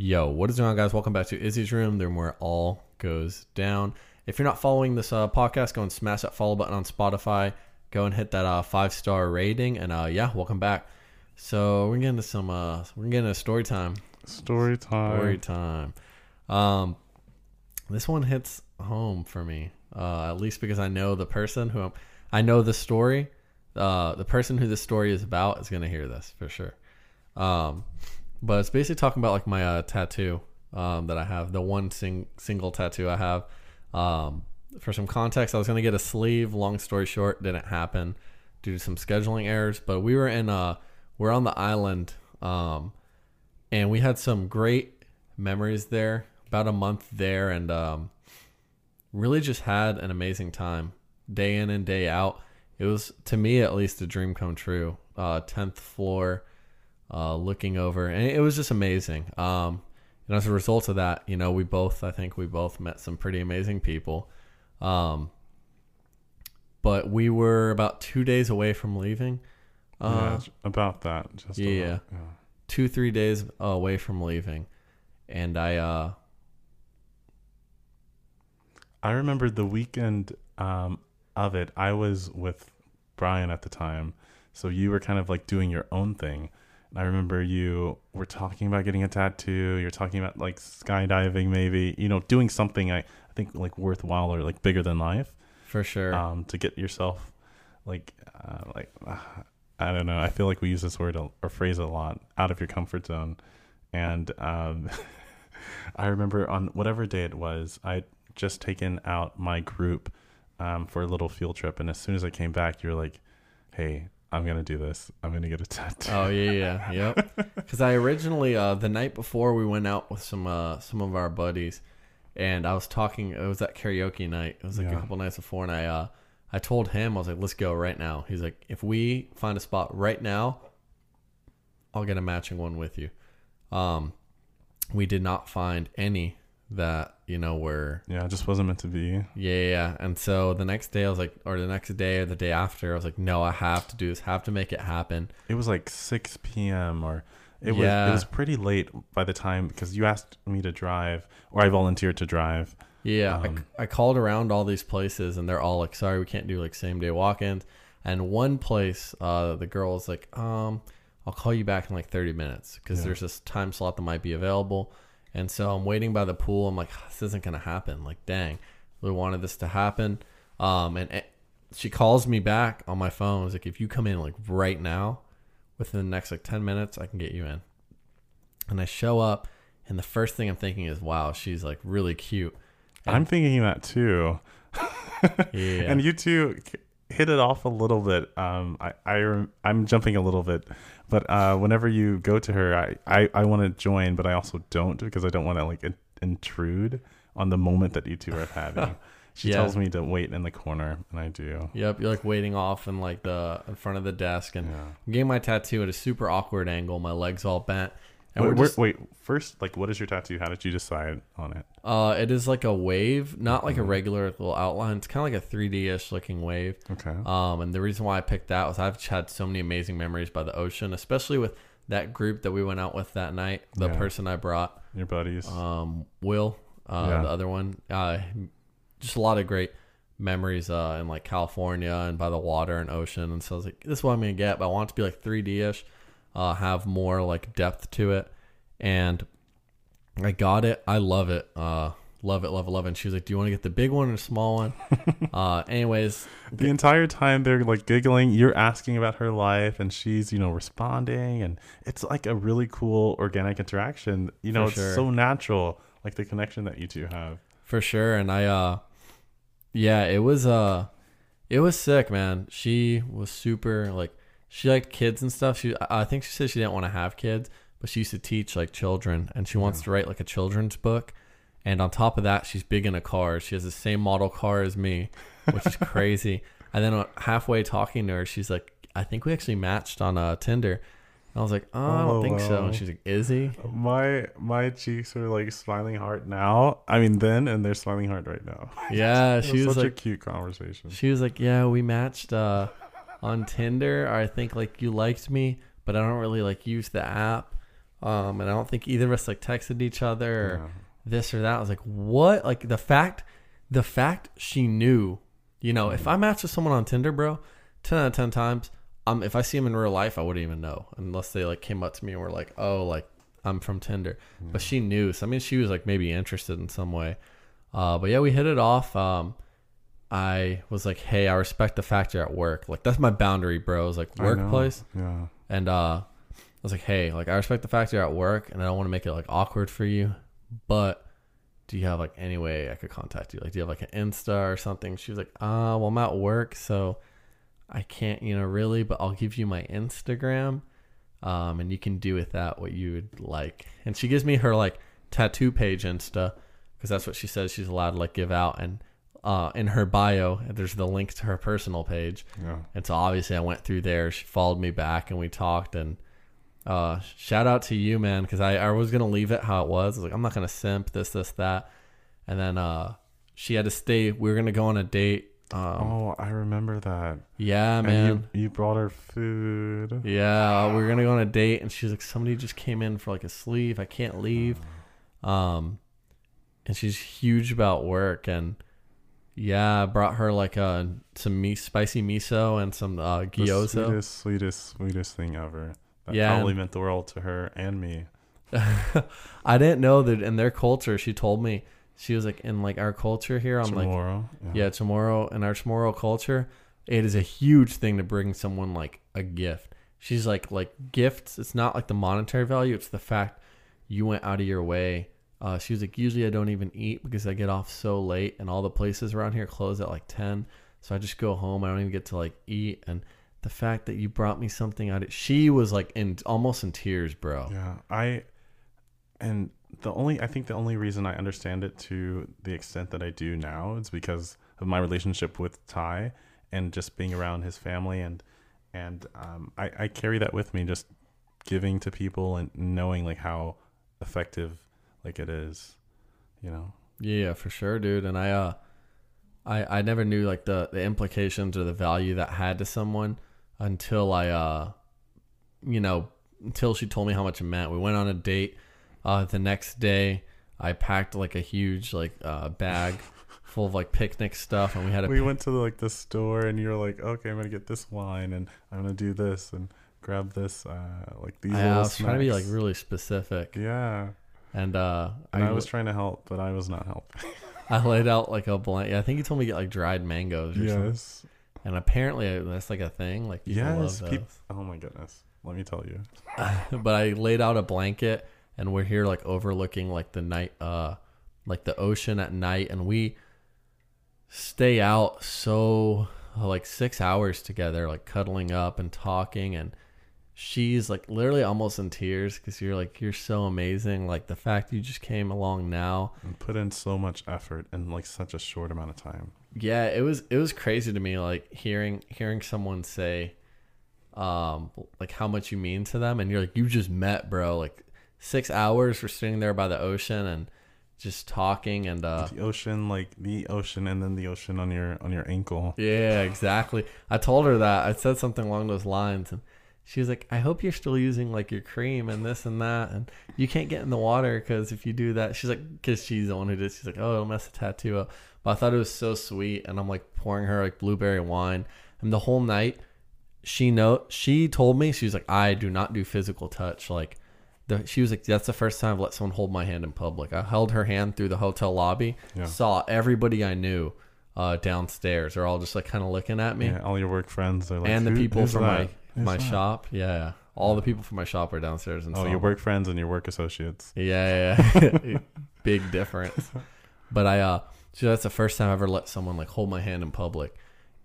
Yo, what is going on, guys? Welcome back to Izzy's Room, the room where it all goes down. If you're not following this uh, podcast, go and smash that follow button on Spotify. Go and hit that uh, five star rating, and uh, yeah, welcome back. So we're gonna get into some. Uh, we're gonna story time. Story time. Story time. Um, this one hits home for me, uh, at least because I know the person who I'm, I know the story. Uh, the person who this story is about is gonna hear this for sure. Um, but it's basically talking about like my uh, tattoo um, that I have, the one sing- single tattoo I have. Um, for some context, I was gonna get a sleeve. Long story short, didn't happen due to some scheduling errors. But we were in uh, we're on the island, um, and we had some great memories there. About a month there, and um, really just had an amazing time, day in and day out. It was to me at least a dream come true. Uh, tenth floor, uh, looking over, and it was just amazing. Um, and as a result of that, you know, we both, I think we both met some pretty amazing people. Um, but we were about two days away from leaving. Uh, it's about that. Just yeah. About, yeah. two, three days away from leaving. And I, uh, I remember the weekend um, of it. I was with Brian at the time, so you were kind of like doing your own thing. And I remember you were talking about getting a tattoo. You're talking about like skydiving, maybe you know, doing something I, I think like worthwhile or like bigger than life for sure. um, to get yourself like uh, like uh, I don't know. I feel like we use this word or phrase a lot out of your comfort zone, and um, I remember on whatever day it was, I'd just taken out my group um, for a little field trip, and as soon as I came back, you're like, "Hey, I'm gonna do this. I'm gonna get a tattoo." Oh yeah, yeah, yep. Because I originally uh, the night before we went out with some uh, some of our buddies, and I was talking. It was that karaoke night. It was like a couple nights before, and I uh, I told him I was like, "Let's go right now." He's like, "If we find a spot right now, I'll get a matching one with you." Um, we did not find any that you know were yeah, it just wasn't meant to be. yeah, yeah, yeah. And so the next day, I was like, or the next day or the day after, I was like, no, I have to do this, have to make it happen. It was like 6 p.m. or it was it was pretty late by the time because you asked me to drive or I volunteered to drive. Yeah, Um, I, I called around all these places, and they're all like, sorry, we can't do like same day walk ins. And one place, uh, the girl was like, um, I'll call you back in like 30 minutes because Yeah. there's this time slot that might be available. And so I'm waiting by the pool. I'm like, this isn't going to happen. Like, dang, we wanted this to happen. Um, and it, she calls me back on my phone. It's like, if you come in like right now, within the next like 10 minutes, I can get you in. And I show up, and the first thing I'm thinking is, wow, she's like really cute. And- I'm thinking that too. Yeah. And you two hit it off a little bit. Um, I, I I'm jumping a little bit, but uh, whenever you go to her, I, I, I want to join, but I also don't because I don't want to like in- intrude on the moment that you two are having. She Yeah. tells me to wait in the corner, and I do. Yep, you're like waiting off in like the in front of the desk, and Yeah. I'm getting my tattoo at a super awkward angle. My legs all bent, and Wait, we're just, wait, first, like, what is your tattoo? How did you decide on it? uh, it is like a wave, not like a Mm-hmm. regular little outline. It's kind of like a 3D ish looking wave. Okay. Um, and the reason why I picked that was I've had so many amazing memories by the ocean, especially with that group that we went out with that night. The Yeah. person I brought, Your buddies. um, Will, uh, Yeah. the other one, uh, just a lot of great memories uh, in like California and by the water and ocean. And so I was like, this is what I'm gonna get, but I want it to be like 3D ish, uh, have more like depth to it. And I got it. I love it. Uh, love it, love it, love it. And she was like, "Do you want to get the big one or the small one?" uh, anyways, the entire time they're like giggling you're asking about her life and she's you know responding and it's like a really cool organic interaction you know it's sure. so natural like the connection that you two have for sure and i uh yeah it was uh it was sick man she was super like she liked kids and stuff. She i think she said she didn't want to have kids but she used to teach like children and she wants to write like a children's book. And on top of that she's big into cars. She has the same model car as me which is crazy. And then uh, halfway talking to her she's like i think we actually matched on uh tinder. And i was like oh i don't Oh, think so. And she's like is he? my my cheeks are like smiling hard now. I mean then and they're smiling hard right now. Yeah she was such like a cute conversation. She was like, "Yeah, we matched uh, on Tinder. or I think like you liked me, but I don't really like use the app. Um, and I don't think either of us like texted each other or Yeah. this or that. I was like, what? Like the fact, the fact she knew, you know, if I match with someone on Tinder, bro, 10 out of 10 times, um, if I see them in real life, I wouldn't even know unless they like came up to me and were like, oh, like I'm from Tinder. But she knew. So, I mean, she was like maybe interested in some way. Uh, but yeah, we hit it off. Um, I was like, hey, I respect the fact you're at work. Like, that's my boundary, bro. It was like workplace. Yeah. And uh, I was like, hey, like I respect the fact you're at work, and I don't want to make it like awkward for you, but do you have like any way I could contact you? Like, do you have like an Insta or something? She was like, uh, well, I'm at work, so I can't, you know, really, but I'll give you my Instagram, um, and you can do with that what you would like. And she gives me her like tattoo page Insta because that's what she says she's allowed to like give out. And uh, in her bio, there's the link to her personal page. Yeah. And so obviously I went through there. She followed me back and we talked. And uh, shout out to you, man, because I, I was going to leave it how it was. I was like, I'm not going to simp this, this, that. And then uh, she had to stay. We were going to go on a date. Um, Oh, I remember that. yeah, man. you, you brought her food. Yeah, we were going to go on a date. And she's like, somebody just came in for like a sleeve. I can't leave. Um, and she's huge about work. And yeah, I brought her like uh, some me- spicy miso and some uh, The gyoza. sweetest, sweetest, sweetest thing ever. That Yeah, probably meant the world to her and me. I didn't know that in their culture. She told me she was like in like our culture here. I'm like, Chamorro. yeah, Chamorro in our Chamorro culture, it is a huge thing to bring someone like a gift. She's like like gifts. It's not like the monetary value. It's the fact you went out of your way. Uh, she was like, usually I don't even eat because I get off so late, and all the places around here close at like ten. So I just go home. I don't even get to like eat. And the fact that you brought me something out, of, she was like in almost in tears, bro. Yeah, I and the only I think the only reason I understand it to the extent that I do now is because of my relationship with Ty and just being around his family and and um, I, I carry that with me just giving to people and knowing like how effective like it is, you know. Yeah, for sure, dude. And I uh I I never knew like the the implications or the value that had to someone until I uh you know, until she told me how much it meant. We went on a date uh the next day. I packed like a huge like uh bag full of like picnic stuff and we had a We went to like the store and you're like, okay, I'm gonna get this wine and I'm gonna do this and grab this uh like these I, was trying to be like really specific. yeah. And uh And I, I was trying to help, but I was not helping. I laid out like a blanket. I think you told me to get like dried mangoes or something. yes. And apparently that's like a thing. Like people Yes, love peop- those. oh my goodness. Let me tell you. but I laid out a blanket and we're here like overlooking like the night uh like the ocean at night and we stay out so like 6 hours together like cuddling up and talking and she's like literally almost in tears cuz you're like you're so amazing like the fact you just came along now And put in so much effort in like such a short amount of time. yeah it was it was crazy to me like hearing hearing someone say um like how much you mean to them and you're like you just met bro like six hours we're sitting there by the ocean and just talking and uh the ocean, like the ocean, and then the ocean on your on your ankle. yeah exactly i told her that i said something along those lines and she was like i hope you're still using like your cream and this and that and you can't get in the water because if you do that she's like because she's the one who did she's like oh it'll mess the tattoo up but i thought it was so sweet and i'm like pouring her like blueberry wine and the whole night she know she told me she was like i do not do physical touch like the, she was like that's the first time i've let someone hold my hand in public. I held her hand through the hotel lobby Yeah. saw everybody i knew uh, downstairs. Are all just like kind of looking at me. Yeah, all your work friends are like, and the people from that? my my that?" shop yeah all the people from my shop are downstairs and Oh, your work friends and your work associates. Yeah, yeah, yeah. big difference. But I, uh, so that's the first time I ever let someone like hold my hand in public,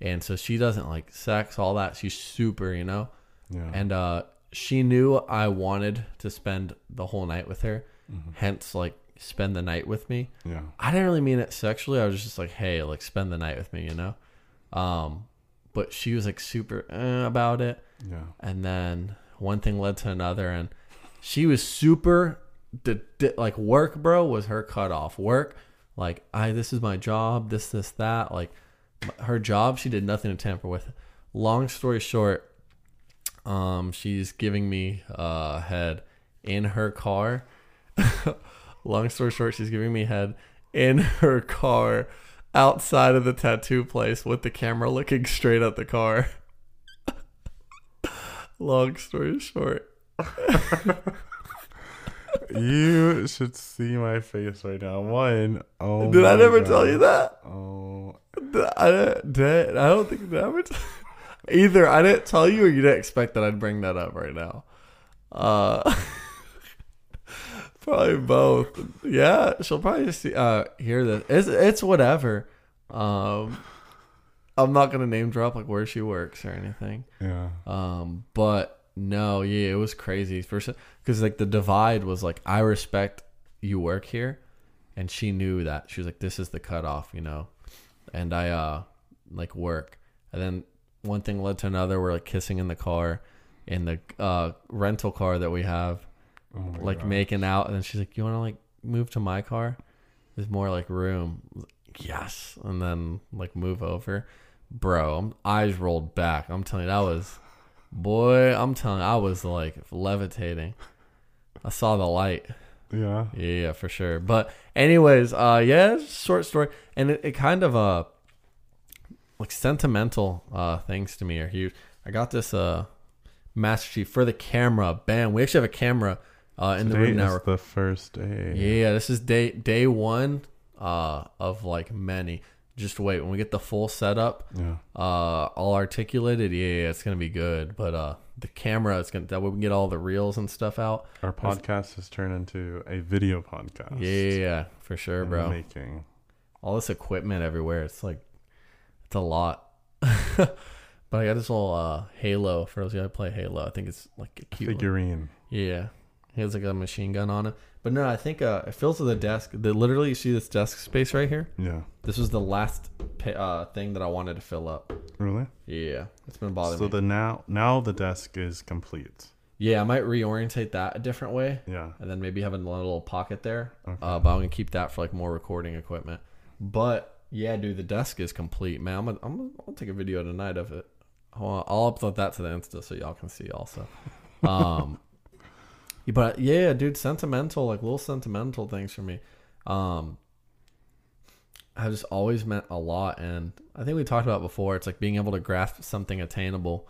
and so she doesn't like sex, all that. She's super, you know, Yeah. and uh, she knew I wanted to spend the whole night with her, hence like spend the night with me. yeah. I didn't really mean it sexually. I was just like, hey, like spend the night with me, you know. Um, but she was like super eh, about it. Yeah. and then one thing led to another and she was super d- d- like work bro was her cutoff work like i this is my job this this that like her job she did nothing to tamper with long story short um she's giving me uh head in her car. Long story short, she's giving me head in her car outside of the tattoo place with the camera looking straight at the car. Long story short. you should see my face right now. One, oh, Did I never tell you that? Oh, Did I, did, I don't think I ever t- either I didn't tell you or you didn't expect that I'd bring that up right now. Uh, probably both. Yeah, she'll probably see, uh, hear this. It's it's whatever. Um, I'm not gonna name drop like where she works or anything. yeah. Um, but no, yeah, it was crazy. First, because like the divide was like, I respect you work here, and she knew that. She was like, this is the cutoff, you know, and I uh like work, and then one thing led to another. We're like kissing in the car, in the uh rental car that we have, Oh like God. making out, and then she's like, you want to like move to my car? There's more like room. Yes, and then like move over, bro. I'm, eyes rolled back. I'm telling you, that was, boy. I'm telling you, I was like levitating. I saw the light. Yeah. Yeah, yeah, for sure. But anyways, uh, yeah, short story, and it, it kind of uh, like sentimental uh things to me are huge. I got this uh Master Chief for the camera. Bam, we actually have a camera uh in the Today room now. is the first day. Yeah, this is day day one uh of like many. Just wait when we get the full setup, Yeah. uh all articulated. Yeah, yeah, it's gonna be good. But uh the camera, it's gonna that way we can get all the reels and stuff out. Our podcast has turned into a video podcast. Yeah, yeah, yeah for sure, bro. Making. all this equipment everywhere. It's like it's a lot. but I got this little uh, Halo for those of you that play Halo. I think it's like a cute. one. Figurine. Yeah, he has like a machine gun on him. But no, I think uh, it fills to the desk. The, literally, you see this desk space right here. Yeah. This was the last pa- uh, thing that I wanted to fill up. Really? Yeah, it's been bothering So me. the now now the desk is complete. yeah, I might reorientate that a different way, Yeah. and then maybe have a little pocket there. Okay. Uh, but I'm gonna keep that for like more recording equipment. But yeah, dude, the desk is complete, man. I'm gonna, I'm gonna I'll take a video tonight of it. I'll upload that to the Insta so y'all can see also. Um, but yeah, dude, sentimental like little sentimental things for me. Um, have just always meant a lot, and I think we talked about it before. It's like being able to grasp something attainable,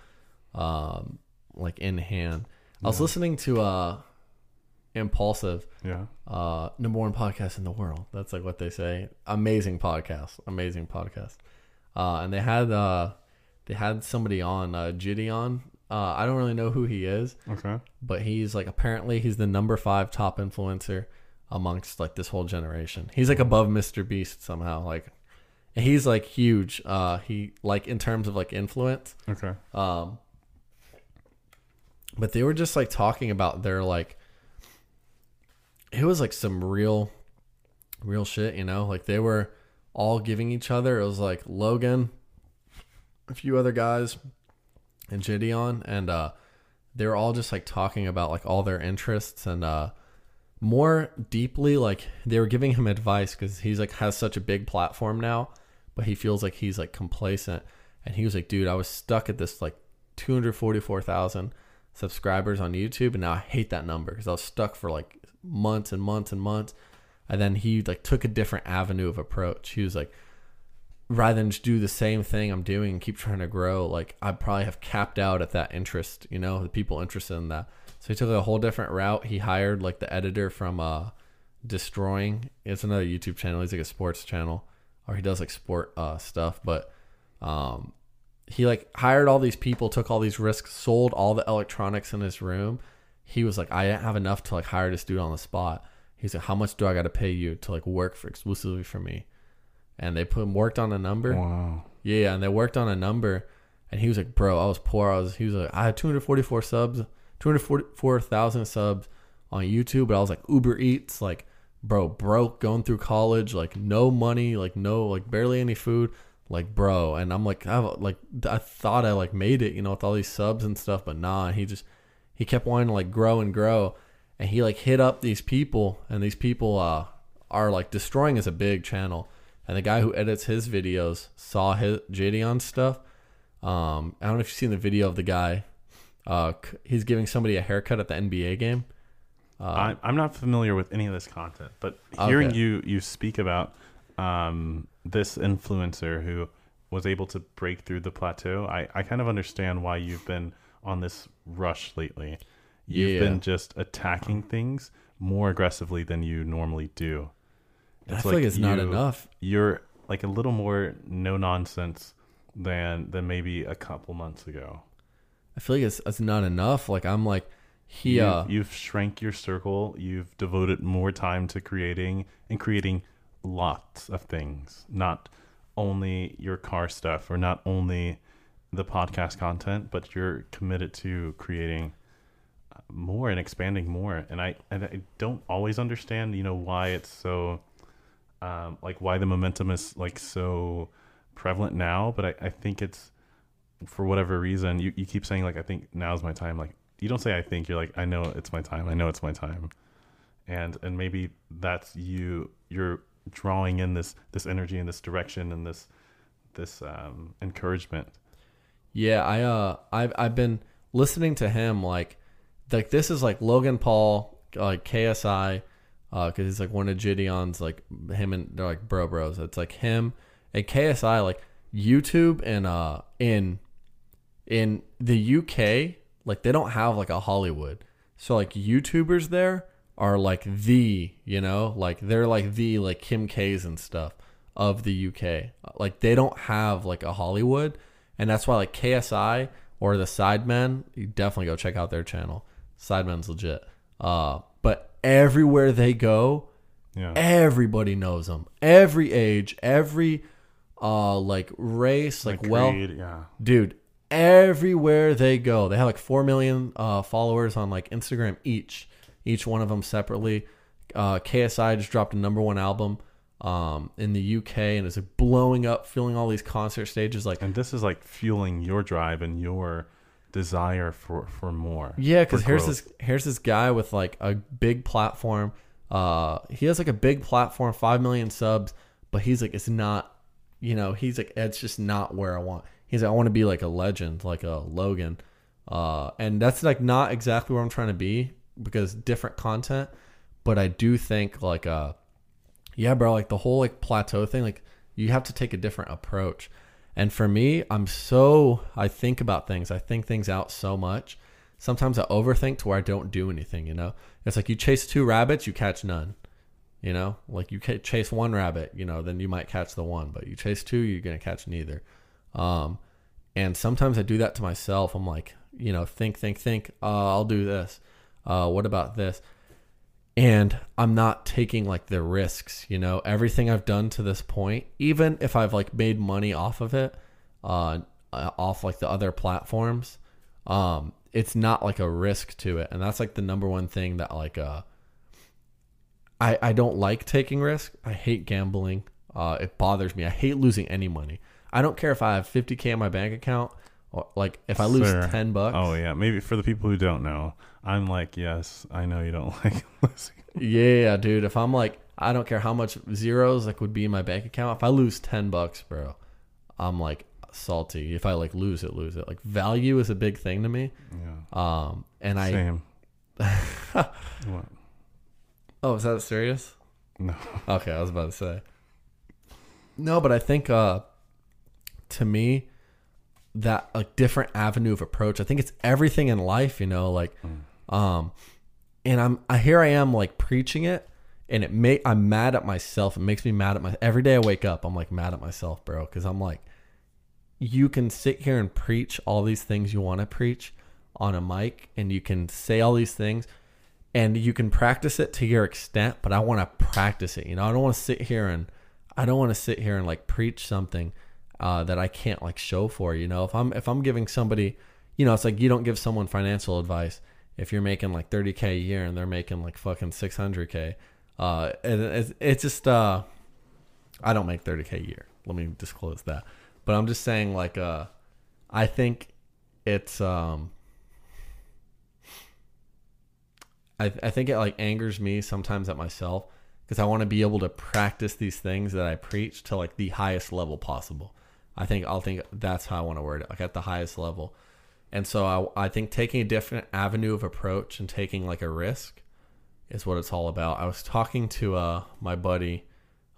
um, like in hand. I was Yeah. listening to uh, Impulsive Yeah. uh number one podcast in the world that's like what they say amazing podcast amazing podcast uh and they had uh they had somebody on uh JiDion uh i don't really know who he is Okay. but he's like apparently he's the number five top influencer amongst like this whole generation he's like above mr beast somehow like he's like huge uh he like in terms of like influence Okay. um, but they were just like talking about their like, it was like some real, real shit, you know? Like they were all giving each other. It was like Logan, a few other guys, and JiDion, and uh, they were all just like talking about like all their interests and uh, more deeply. Like they were giving him advice because he's like has such a big platform now, but he feels like he's like complacent. And he was like, dude, I was stuck at this like 244,000 subscribers on YouTube, and now I hate that number because I was stuck for like months and months and months. And then he like took a different avenue of approach. He was like, rather than just do the same thing I'm doing and keep trying to grow, like I'd probably have capped out at that interest, you know, the people interested in that. So he took a whole different route. He hired like the editor from uh Deestroying. It's another YouTube channel. He's like a sports channel. Or he does like sport uh stuff, but um he like hired all these people, took all these risks, sold all the electronics in his room. He was like, I didn't have enough to like hire this dude on the spot. He's like, How much do I gotta pay you to like work for exclusively for me? And they put him worked on a number. Wow. Yeah, and they worked on a number, and he was like, "Bro, I was poor. I was." He was like, "I had 244 subs, 244,000 subs on YouTube, but I was like Uber Eats, like, bro, broke, going through college, like no money, like no, like barely any food, like, bro." And I'm like, I like, I thought I like made it, you know, with all these subs and stuff, but nah. And he just, he kept wanting to like grow and grow, and he like hit up these people, and these people uh are like Deestroying as a big channel and the guy who edits his videos saw his JiDion stuff. Um, I don't know if you've seen the video of the guy. Uh, he's giving somebody a haircut at the NBA game. Uh, I'm I'm not familiar with any of this content, but hearing Okay. you you speak about um, this influencer who was able to break through the plateau, I I kind of understand why you've been on this rush lately. You've Yeah. been just attacking things more aggressively than you normally do. I feel like it's not enough. You're like a little more no nonsense than than maybe a couple months ago. I feel like it's it's not enough. Like I'm like he You've, uh you've shrank your circle. You've devoted more time to creating and creating lots of things, not only your car stuff or not only the podcast content, but you're committed to creating uh, more and expanding more. And I and I don't always understand, you know, why it's so um, like why the momentum is like so prevalent now. But I, I think it's for whatever reason you, you keep saying like I think now's my time. Like you don't say I think you're like I know it's my time. I know it's my time. And and maybe that's you you're drawing in this this energy and this direction and this this um encouragement. Yeah, I uh I've I've been listening to him like like this is like Logan Paul like KSI uh cuz he's like one of JiDion's like him and they're like bro bros. It's like him and KSI like YouTube and uh in in the UK like they don't have like a Hollywood. So like YouTubers there are like the, you know, like they're like the like Kim K's and stuff of the UK. Like they don't have like a Hollywood and that's why like KSI or the Sidemen, you definitely go check out their channel. Sidemen's legit. Uh everywhere they go, Yeah. everybody knows them. Every age, every uh like race, like, well create- yeah. dude everywhere they go they have like 4 million uh, followers on like instagram each each one of them separately uh, ksi just dropped a number one album um, in the uk and is like blowing up filling all these concert stages like And this is like fueling your drive and your desire for for more. Yeah, because here's growth. this here's this guy with like a big platform. Uh, he has like a big platform, five million subs, but he's like, it's not, you know, he's like, it's just not where I want. He's like, I want to be like a legend, like a Logan, uh, and that's like not exactly where I'm trying to be because different content. But I do think like, uh, yeah, bro, like the whole like plateau thing, like you have to take a different approach. And for me, I'm so I think about things. I think things out so much. Sometimes I overthink to where I don't do anything, you know? It's like you chase two rabbits, you catch none. You know? Like you chase one rabbit, you know, then you might catch the one, but you chase two, you're going to catch neither. Um and sometimes I do that to myself. I'm like, you know, think, think, think, uh, I'll do this. Uh, what about this? And I'm not taking like the risks, you know, everything I've done to this point, even if I've like made money off of it, uh, uh, off like the other platforms, um, it's not like a risk to it. And that's like the number one thing that like, uh, I, I don't like taking risk. I hate gambling. Uh, it bothers me. I hate losing any money. I don't care if I have 50k in my bank account like if I lose Sir. 10 bucks. Oh yeah, maybe for the people who don't know, I'm like, yes, I know you don't like losing. Yeah, dude. If I'm like, I don't care how much zeros like would be in my bank account. If I lose ten bucks, bro, I'm like salty. If I like lose it, lose it. Like value is a big thing to me. Yeah, Um, and I same. what? oh, is that serious? No. Okay, I was about to say. No, but I think uh, to me, that like different avenue of approach. I think it's everything in life. You know, like um and i'm I, here i am like preaching it and it may i'm mad at myself it makes me mad at my every day i wake up i'm like mad at myself bro because i'm like you can sit here and preach all these things you want to preach on a mic and you can say all these things and you can practice it to your extent but i want to practice it you know i don't want to sit here and i don't want to sit here and like preach something uh, that i can't like show for you know? If i'm if i'm giving somebody you know it's like you don't give someone financial advice. If you're making like 30k a year and they're making like fucking 600k uh it, it's, it's just uh i don't make 30k a year. Let me disclose that. But i'm just saying like uh i think it's um i, I think it like angers me sometimes at myself because i want to be able to practice these things that i preach to like the highest level possible i think i'll think that's how i want to word it like at the highest level and so I, I think taking a different avenue of approach and taking like a risk is what it's all about. I was talking to uh my buddy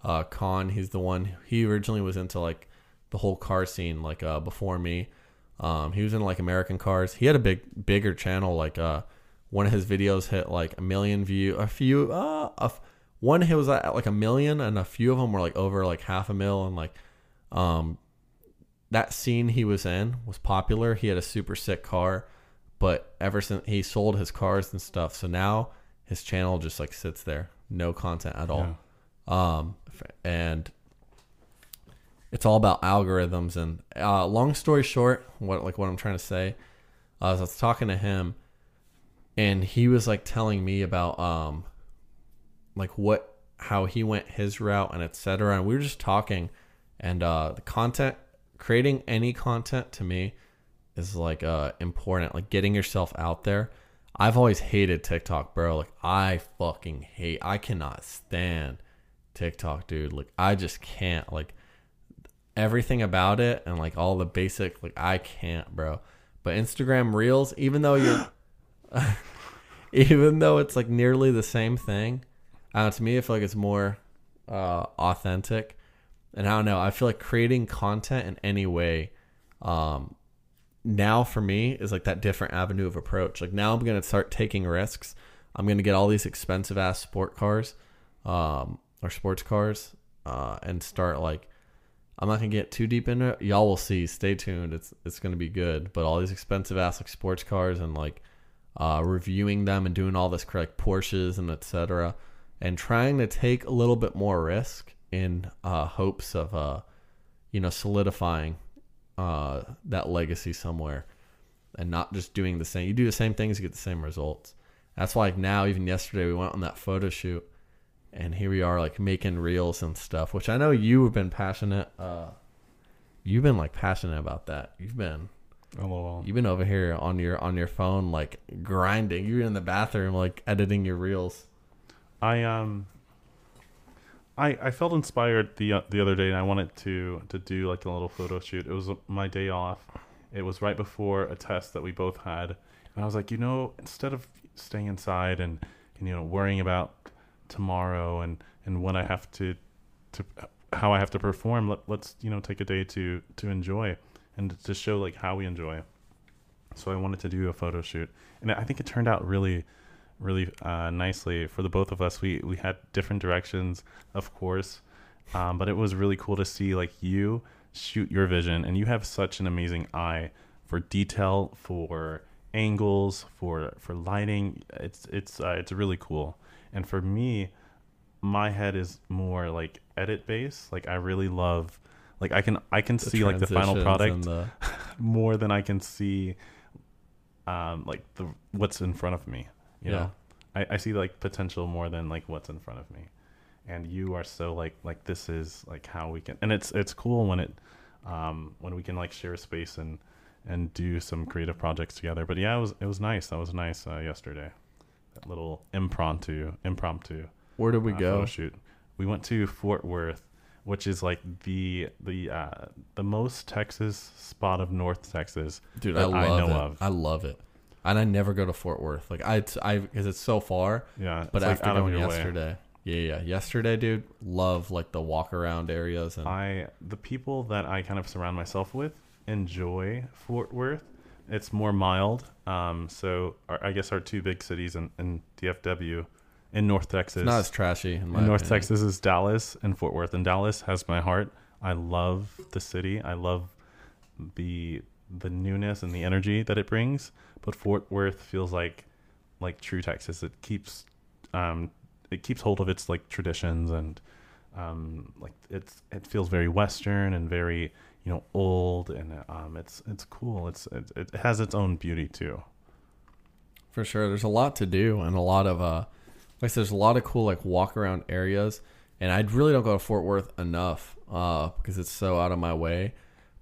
uh Con. He's the one. He originally was into like the whole car scene like uh before me. Um, he was in like American cars. He had a big bigger channel. Like uh, one of his videos hit like a million view. A few uh, a f- one hit was at like a million, and a few of them were like over like half a mil. And like um, that scene he was in was popular. He had a super sick car, but ever since he sold his cars and stuff, so now his channel just like sits there, no content at all. Um, and it's all about algorithms. And uh, long story short, what like what I'm trying to say, uh, is I was talking to him, and he was like telling me about um, like what how he went his route and etc. And we were just talking, and uh, the content creating any content to me is like uh important like getting yourself out there. I've always hated tiktok bro. Like i fucking hate i cannot stand tiktok dude. Like i just can't like everything about it and like all the basic like i can't bro. But instagram reels even though you're even though it's like nearly the same thing uh, to me i feel like it's more uh authentic and I don't know. I feel like creating content in any way, um, now for me is like that different avenue of approach. Like now I'm gonna start taking risks. I'm gonna get all these expensive ass sport cars, um, or sports cars, uh, and start like. I'm not gonna get too deep into it. Y'all will see. Stay tuned. It's it's gonna be good. But all these expensive ass like sports cars and like uh, reviewing them and doing all this like Porsches and etc. And trying to take a little bit more risk in uh, hopes of uh, you know solidifying uh, that legacy somewhere and not just doing the same. You do the same things, you get the same results. That's why like now, even yesterday, we went on that photo shoot, and here we are like making reels and stuff. Which I know you have been passionate. Uh, you've been like passionate about that. You've been LOL. you've been over here on your on your phone like grinding. You're in the bathroom like editing your reels. I um I I felt inspired the uh, the other day and I wanted to to do like a little photo shoot. It was my day off. It was right before a test that we both had. And I was like, you know, instead of staying inside and, and you know worrying about tomorrow and and when I have to to how I have to perform, let, let's you know take a day to to enjoy and to show like how we enjoy. So I wanted to do a photo shoot, and I think it turned out really really uh, nicely for the both of us. We we had different directions, of course, um, but it was really cool to see like you shoot your vision, and you have such an amazing eye for detail, for angles, for for lighting. It's it's uh, it's really cool. And for me, my head is more like edit based. Like I really love. Like I can I can The see like the final product the- more than I can see um like the what's in front of me. You Yeah. know? I, I see like potential more than like what's in front of me. And you are so like like this is like how we can and it's it's cool when it um when we can like share space and and do some creative projects together. But yeah, it was it was nice. That was nice uh, yesterday. That little impromptu impromptu where did we uh, go? shoot. We went to Fort Worth, which is like the the uh, the most Texas spot of North Texas Dude, I I know it. of. I love it. And I never go to Fort Worth. Like I, I, because it's so far. yeah, But like, after of going your way. yesterday, yeah, yeah, yesterday, dude, love like the walk around areas and I the people that I kind of surround myself with enjoy Fort Worth. It's more mild. Um, so our, I guess our two big cities in, in DFW, in North Texas, it's not as trashy. In, my in North opinion. Texas is Dallas and Fort Worth, and Dallas has my heart. I love the city. I love the the newness and the energy that it brings. But Fort Worth feels like like true Texas. It keeps um, it keeps hold of its like traditions and um, like it's it feels very Western and very you know old and um, it's it's cool. It's it, it has its own beauty too. For sure. There's a lot to do and a lot of uh like there's a lot of cool like walk around areas. And I really don't go to Fort Worth enough, uh, because it's so out of my way.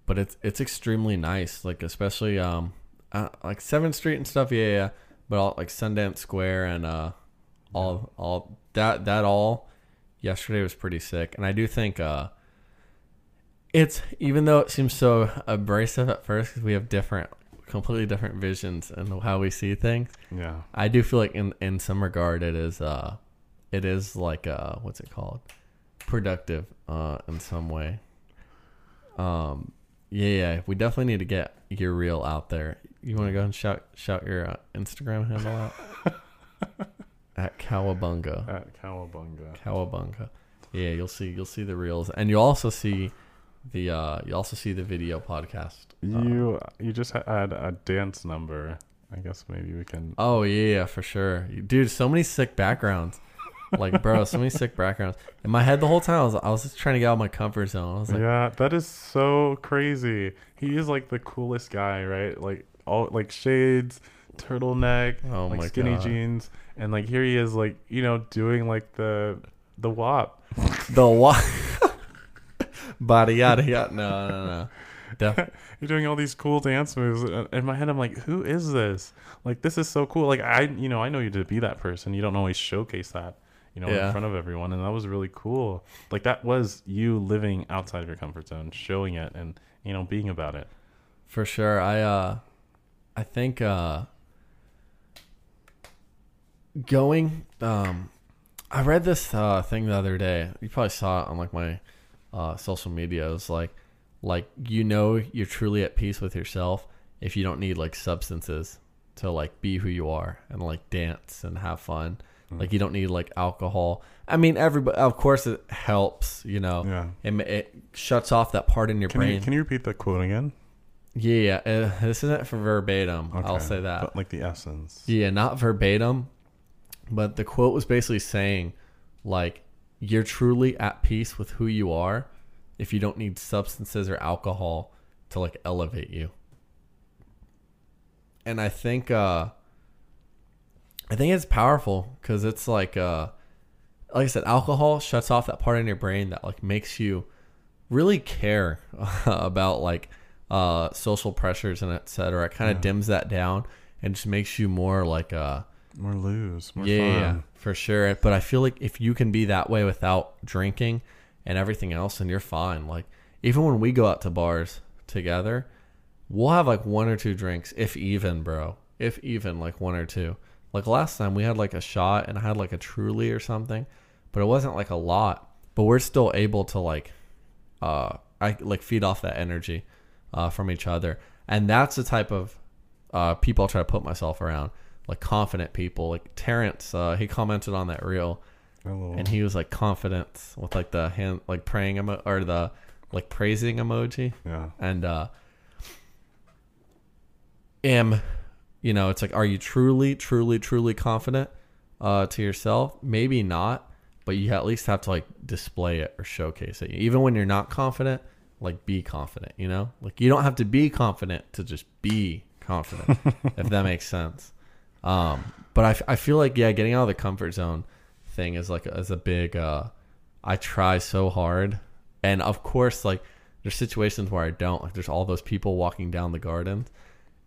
But it's it's extremely nice. Like especially um uh, like Seventh Street and stuff, yeah, yeah. But all like Sundance Square and uh all all that that all yesterday was pretty sick. And I do think uh it's even though it seems so abrasive at first because we have different completely different visions and how we see things. Yeah. I do feel like in in some regard it is uh it is like uh what's it called productive uh in some way. Um yeah, yeah, we definitely need to get your reel out there. You want to go and shout shout your uh, Instagram handle out at Cowabunga. At Cowabunga. Cowabunga. Yeah, you'll see you'll see the reels and you'll also see the uh you also see the video podcast. Uh, You you just had a dance number. I guess maybe we can. Oh yeah, yeah, for sure, dude. So many sick backgrounds, like bro, so many sick backgrounds. In my head the whole time, I was I was just trying to get out of my comfort zone. I was like, yeah, that is so crazy. He is like the coolest guy, right? Like all like shades, turtleneck, Oh like my skinny God. jeans, and like here he is, like you know, doing like the the wop. the what? Body yada yada. No, no, no. Def- You're doing all these cool dance moves. Uh, in my head, I'm like, who is this? Like, this is so cool. Like, I, you know, I know you to be that person. You don't always showcase that, you know, Yeah. in front of everyone. And that was really cool. Like, that was you living outside of your comfort zone, showing it and, you know, being about it. for sure. I uh, I think uh, going um, I read this uh thing the other day. You probably saw it on like my uh social media. It was like like you know you're truly at peace with yourself if you don't need like substances to like be who you are and like dance and have fun. Mm. Like you don't need like alcohol. I mean, everybody. Of course, it helps. You know, Yeah. it, it shuts off that part in your Can brain. you, can you repeat that quote again? yeah. Uh, this isn't for verbatim. I'll say that. But like the essence. Yeah, not verbatim, but the quote was basically saying, like, you're truly at peace with who you are if you don't need substances or alcohol to like elevate you. And I think, uh, I think it's powerful because it's like, uh, like I said, alcohol shuts off that part in your brain that like makes you really care about like uh, social pressures and et cetera. It kind of Yeah. dims that down and just makes you more like uh More loose. More yeah, yeah, for sure. But I feel like if you can be that way without drinking and everything else, then you're fine. Like even when we go out to bars together, we'll have like one or two drinks, if even, bro. If even like one or two. Like last time we had like a shot and I had like a truly or something, but it wasn't like a lot. But we're still able to like uh I like feed off that energy uh from each other. And that's the type of uh people I try to put myself around. Like confident people. Like Terrence, uh he commented on that reel Hello. and he was like confidence with like the hand like praying emo- or the like praising emoji yeah. and uh am you know it's like are you truly truly truly confident uh to yourself? Maybe not but you at least have to like display it or showcase it. Even when you're not confident like be confident you know? Like you don't have to be confident to just be confident if that makes sense. Um but I feel like yeah getting out of the comfort zone thing is like is a big uh i try so hard. And of course like there's situations where i don't. Like there's all those people walking down the gardens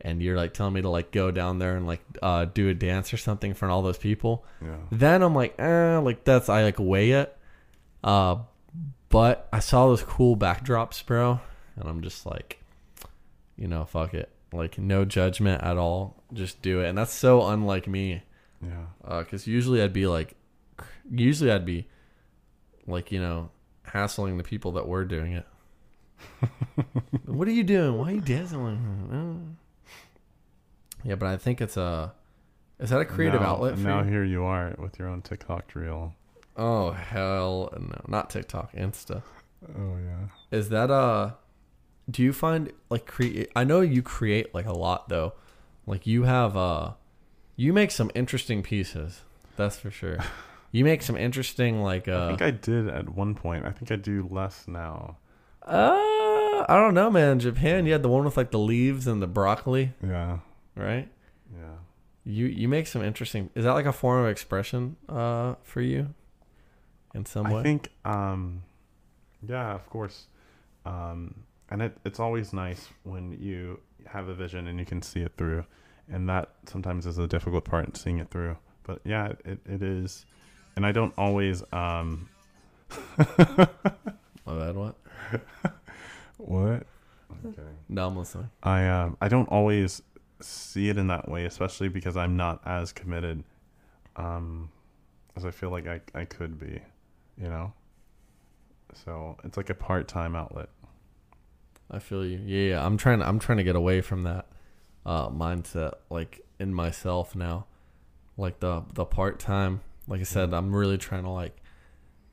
and you're like telling me to like go down there and like uh do a dance or something in front of all those people Yeah. then i'm like eh, like that's i like weigh it uh but i saw those cool backdrops bro and i'm just like you know fuck it like no judgment at all just do it and that's so unlike me Yeah. because usually I'd be like, usually I'd be like, you know, hassling the people that were doing it. what are you doing? Why are you? Uh. Yeah, but I think it's a, is that a creative now, outlet for Now you? here you are with your own TikTok reel. Oh hell no, not TikTok, Insta. Oh yeah. Is that uh do you find like create I know you create like a lot though. Like you have uh you make some interesting pieces. That's for sure. You make some interesting like Uh, I think I did at one point. I think I do less now. uh I don't know, man. Japan, you had the one with like the leaves and the broccoli, Yeah. Right? Yeah. You you make some interesting Is that like a form of expression uh for you in some way? I think, um, yeah, of course. Um, and it, it's always nice when you have a vision and you can see it through. And that sometimes is a difficult part, seeing it through. But yeah, it, it is. And I don't always, um, My bad what? what? Okay. No, I'm listening. I uh, I don't always see it in that way, especially because I'm not as committed um, as I feel like I I could be, you know. So it's like a part time outlet. I feel you. Yeah, yeah, I'm trying. I'm trying to get away from that uh, mindset, like in myself now. Like the the part time. Like I said, I'm really trying to like.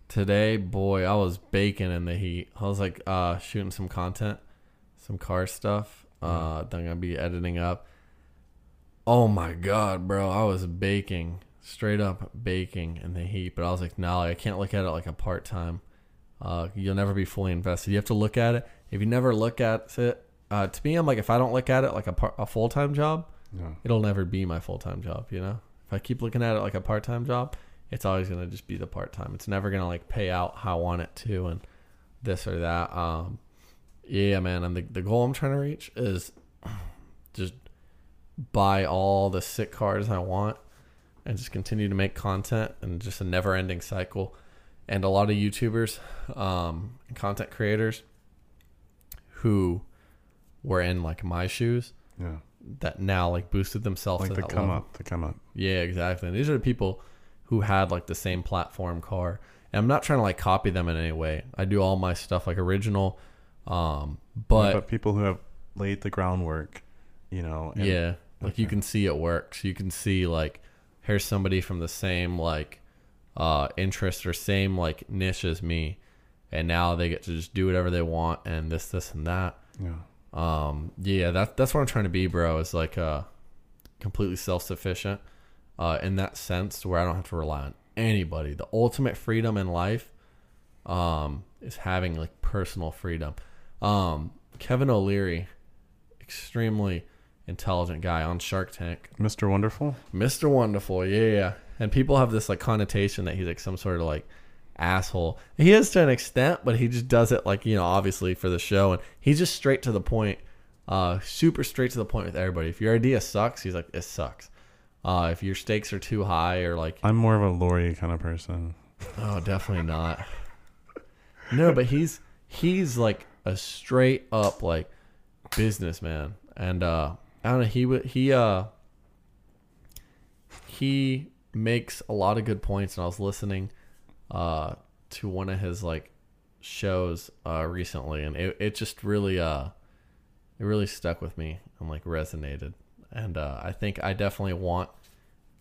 Today, boy, I was baking in the heat. I was like uh, shooting some content, some car stuff. Uh, that I'm gonna be editing up. Oh my god, bro! I was baking, straight up baking in the heat. But I was like, no, I can't look at it like a part time. Uh, you'll never be fully invested. You have to look at it. If you never look at it, uh, to me, I'm like, if I don't look at it like a par- a full time job, it'll never be my full time job. You know, if I keep looking at it like a part time job, it's always gonna just be the part time. It's never gonna like pay out how I want it to, and this or that. Um, yeah, man. And the the goal I'm trying to reach is just buy all the sick cars I want, and just continue to make content, and just a never ending cycle. And a lot of YouTubers, um, and content creators, who were in like my shoes Yeah. that now like boosted themselves Like to the that come level. up, the come up. Yeah, exactly. And these are the people who had like the same platform car. And I'm not trying to like copy them in any way. I do all my stuff like original. Um, but but people who have laid the groundwork, you know. and- yeah, like you can see it works. You can see like here's somebody from the same like uh interest or same like niche as me, and now they get to just do whatever they want and this, this, and that. Yeah. Um, yeah, that that's what I'm trying to be, bro. Is like uh, completely self sufficient, uh, in that sense where I don't have to rely on anybody. The ultimate freedom in life, um, is having like personal freedom. Um, Kevin O'Leary, extremely intelligent guy on Shark Tank. Mr. Wonderful. Mr. Wonderful, yeah, yeah. And people have this like connotation that he's like some sort of like asshole. He is to an extent, but he just does it like, you know, obviously for the show and he's just straight to the point. Uh super straight to the point with everybody. If your idea sucks, he's like, it sucks. Uh if your stakes are too high or like I'm more of a Lori kind of person. Oh, definitely not. No, but he's he's like a straight up like businessman, and uh, I don't know. He he uh he makes a lot of good points, and I was listening uh to one of his like shows uh recently, and it it just really uh it really stuck with me and like resonated, and uh, I think I definitely want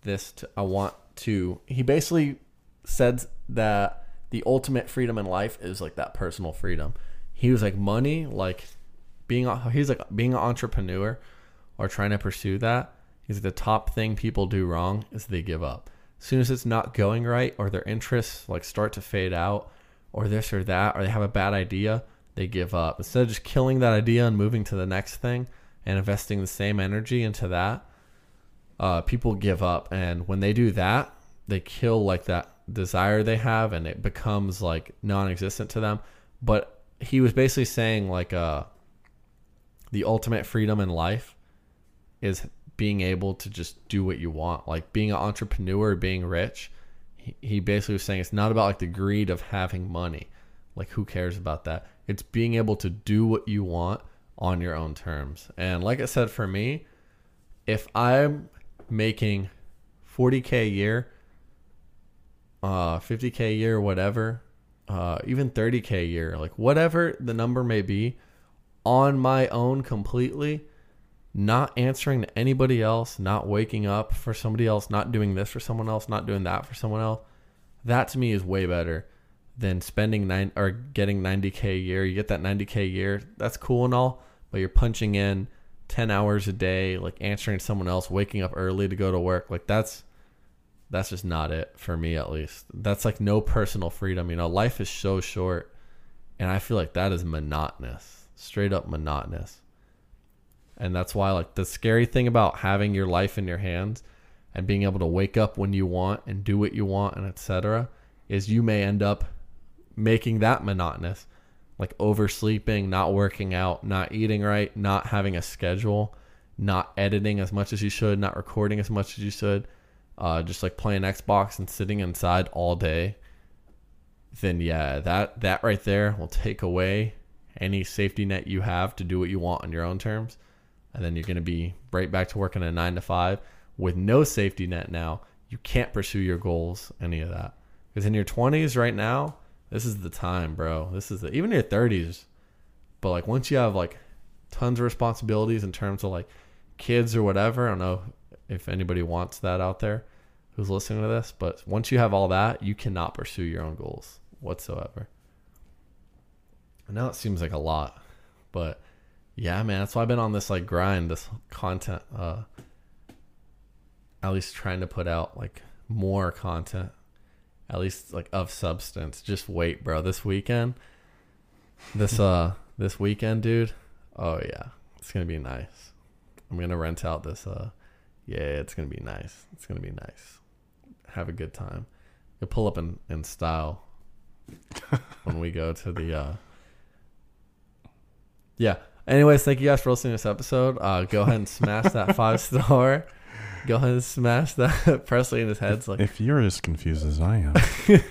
this to I want to. He basically said that the ultimate freedom in life is like that personal freedom. He was like money, like being he's like being an entrepreneur or trying to pursue that is the top thing people do wrong is they give up. As soon as it's not going right or their interests like start to fade out or this or that or they have a bad idea, they give up. Instead of just killing that idea and moving to the next thing and investing the same energy into that, uh, people give up. And when they do that, they kill like that desire they have and it becomes like non-existent to them but he was basically saying like uh the ultimate freedom in life is being able to just do what you want. Like being an entrepreneur being rich he, basically was saying it's not about like the greed of having money. Like who cares about that? It's being able to do what you want on your own terms. And like i said for me if i'm making 40k a year uh 50k a year whatever uh even 30k a year like whatever the number may be on my own completely not answering to anybody else not waking up for somebody else not doing this for someone else not doing that for someone else that to me is way better than spending nine or getting 90k a year. You get that 90k a year that's cool and all but you're punching in 10 hours a day like answering someone else waking up early to go to work. Like that's that's just not it for me at least. That's like no personal freedom. You know life is so short and i feel like that is monotonous straight up monotonous and that's why like the scary thing about having your life in your hands and being able to wake up when you want and do what you want and etc is you may end up making that monotonous like oversleeping not working out not eating right not having a schedule not editing as much as you should not recording as much as you should uh, just like playing Xbox and sitting inside all day, then yeah, that that right there will take away any safety net you have to do what you want on your own terms. And then you're going to be right back to working a nine to five with no safety net now. You can't pursue your goals, any of that. Because in your 20s right now, this is the time, bro. This is the, even your 30s. But like once you have like tons of responsibilities in terms of like kids or whatever, I don't know if anybody wants that out there who's listening to this, but once you have all that, you cannot pursue your own goals whatsoever. I know it seems like a lot, but yeah, man, that's why I've been on this like grind, this content, uh, at least trying to put out like more content, at least like of substance. Just wait, bro. This weekend, this uh, this weekend, dude. Oh yeah, it's gonna be nice. I'm gonna rent out this uh, yeah, it's gonna be nice. It's gonna be nice. Have a good time. You'll pull up in in style when we go to the uh yeah anyways thank you guys for listening to this episode. Uh go ahead and smash that five star. Go ahead and smash that presley in his head's like If you're as confused as I am,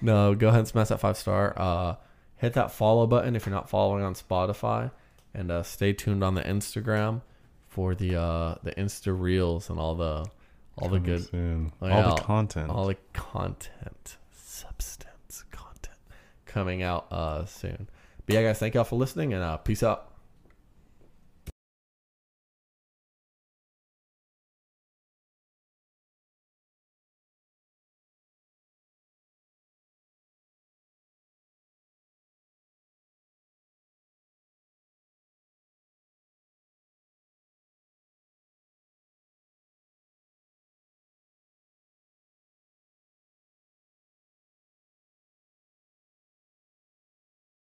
no go ahead and smash that five star. Uh hit that follow button if you're not following on spotify. And uh stay tuned on the instagram for the uh the insta reels and all the all the good soon. Oh, all yeah, the content. all the content. Substance content coming out uh soon but yeah guys thank y'all for listening and uh peace out